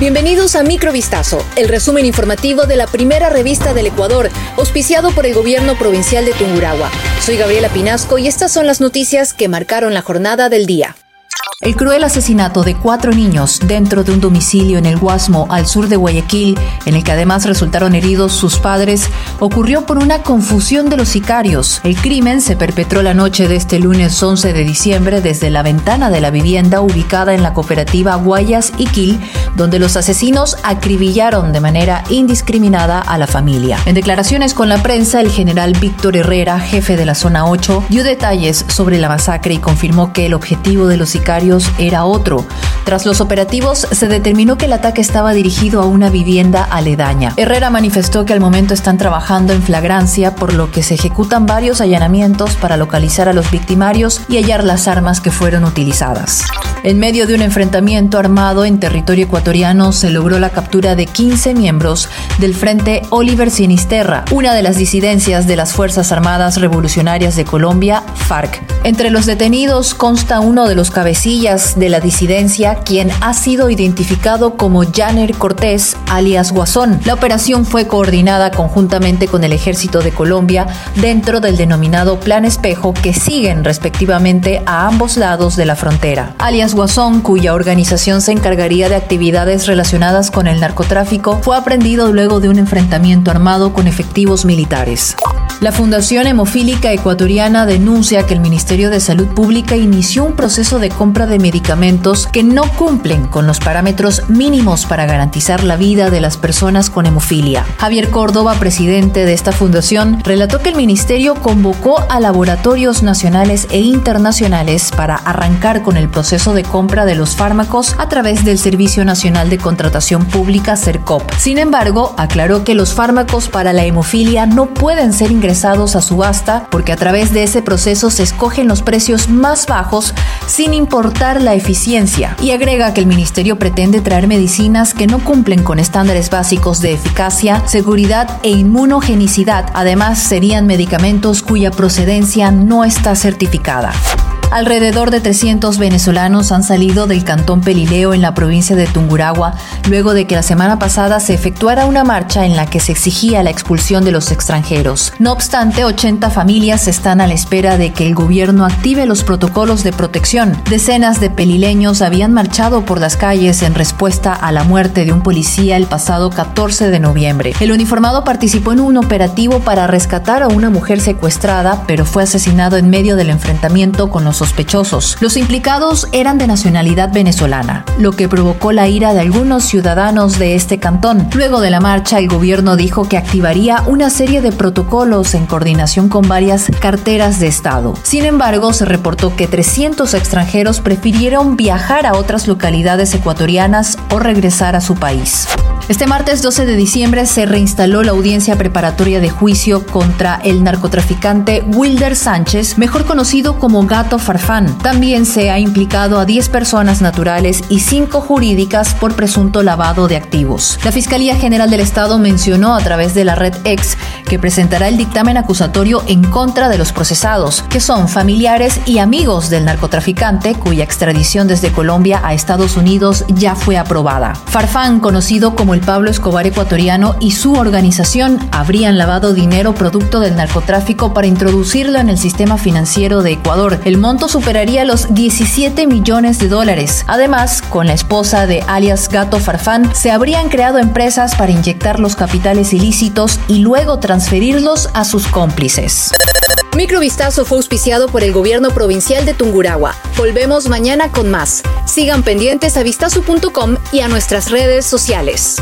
Bienvenidos a Microvistazo, el resumen informativo de la primera revista del Ecuador, auspiciado por el gobierno provincial de Tungurahua. Soy Gabriela Pinasco y estas son las noticias que marcaron la jornada del día. El cruel asesinato de cuatro niños dentro de un domicilio en el Guasmo, al sur de Guayaquil, en el que además resultaron heridos sus padres, ocurrió por una confusión de los sicarios. El crimen se perpetró la noche de este lunes 11 de diciembre desde la ventana de la vivienda ubicada en la cooperativa Guayas y Quil, donde los asesinos acribillaron de manera indiscriminada a la familia. En declaraciones con la prensa, el general Víctor Herrera, jefe de la zona 8, dio detalles sobre la masacre y confirmó que el objetivo de los sicarios era otro. Tras los operativos se determinó que el ataque estaba dirigido a una vivienda aledaña. Herrera manifestó que al momento están trabajando en flagrancia, por lo que se ejecutan varios allanamientos para localizar a los victimarios y hallar las armas que fueron utilizadas. En medio de un enfrentamiento armado en territorio ecuatoriano se logró la captura de 15 miembros del Frente Oliver Sinisterra, una de las disidencias de las Fuerzas Armadas Revolucionarias de Colombia, FARC. Entre los detenidos consta uno de los cabecillas de la disidencia, quien ha sido identificado como Janer Cortés, alias Guasón. La operación fue coordinada conjuntamente con el Ejército de Colombia dentro del denominado Plan Espejo, que siguen respectivamente a ambos lados de la frontera. Alias Guasón, cuya organización se encargaría de actividades relacionadas con el narcotráfico, fue aprendido luego de un enfrentamiento armado con efectivos militares. La Fundación Hemofílica Ecuatoriana denuncia que el Ministerio de Salud Pública inició un proceso de compra de medicamentos que no cumplen con los parámetros mínimos para garantizar la vida de las personas con hemofilia. Javier Córdoba, presidente de esta fundación, relató que el ministerio convocó a laboratorios nacionales e internacionales para arrancar con el proceso de compra de los fármacos a través del Servicio Nacional de Contratación Pública, CERCOP. Sin embargo, aclaró que los fármacos para la hemofilia no pueden ser ingresados a subasta porque a través de ese proceso se escogen los precios más bajos sin importar la eficiencia. Y agrega que el ministerio pretende traer medicinas que no cumplen con estándares básicos de eficacia, seguridad e inmunogenicidad. Además, serían medicamentos cuya procedencia no está certificada. Alrededor de 300 venezolanos han salido del cantón Pelileo en la provincia de Tunguragua luego de que la semana pasada se efectuara una marcha en la que se exigía la expulsión de los extranjeros. No obstante, 80 familias están a la espera de que el gobierno active los protocolos de protección. Decenas de pelileños habían marchado por las calles en respuesta a la muerte de un policía el pasado 14 de noviembre. El uniformado participó en un operativo para rescatar a una mujer secuestrada, pero fue asesinado en medio del enfrentamiento con los sospechosos. Los implicados eran de nacionalidad venezolana, lo que provocó la ira de algunos ciudadanos de este cantón. Luego de la marcha, el gobierno dijo que activaría una serie de protocolos en coordinación con varias carteras de Estado. Sin embargo, se reportó que 300 extranjeros prefirieron viajar a otras localidades ecuatorianas o regresar a su país. Este martes 12 de diciembre se reinstaló la audiencia preparatoria de juicio contra el narcotraficante Wilder Sánchez, mejor conocido como Gato Farfán. También se ha implicado a 10 personas naturales y 5 jurídicas por presunto lavado de activos. La Fiscalía General del Estado mencionó a través de la red X que presentará el dictamen acusatorio en contra de los procesados, que son familiares y amigos del narcotraficante cuya extradición desde Colombia a Estados Unidos ya fue aprobada. Farfán, conocido el Pablo Escobar ecuatoriano y su organización habrían lavado dinero producto del narcotráfico para introducirlo en el sistema financiero de Ecuador. El monto superaría los 17 millones de dólares. Además, con la esposa de alias Gato Farfán, se habrían creado empresas para inyectar los capitales ilícitos y luego transferirlos a sus cómplices. Microvistazo fue auspiciado por el gobierno provincial de Tungurahua. Volvemos mañana con más. Sigan pendientes a vistazo.com y a nuestras redes sociales.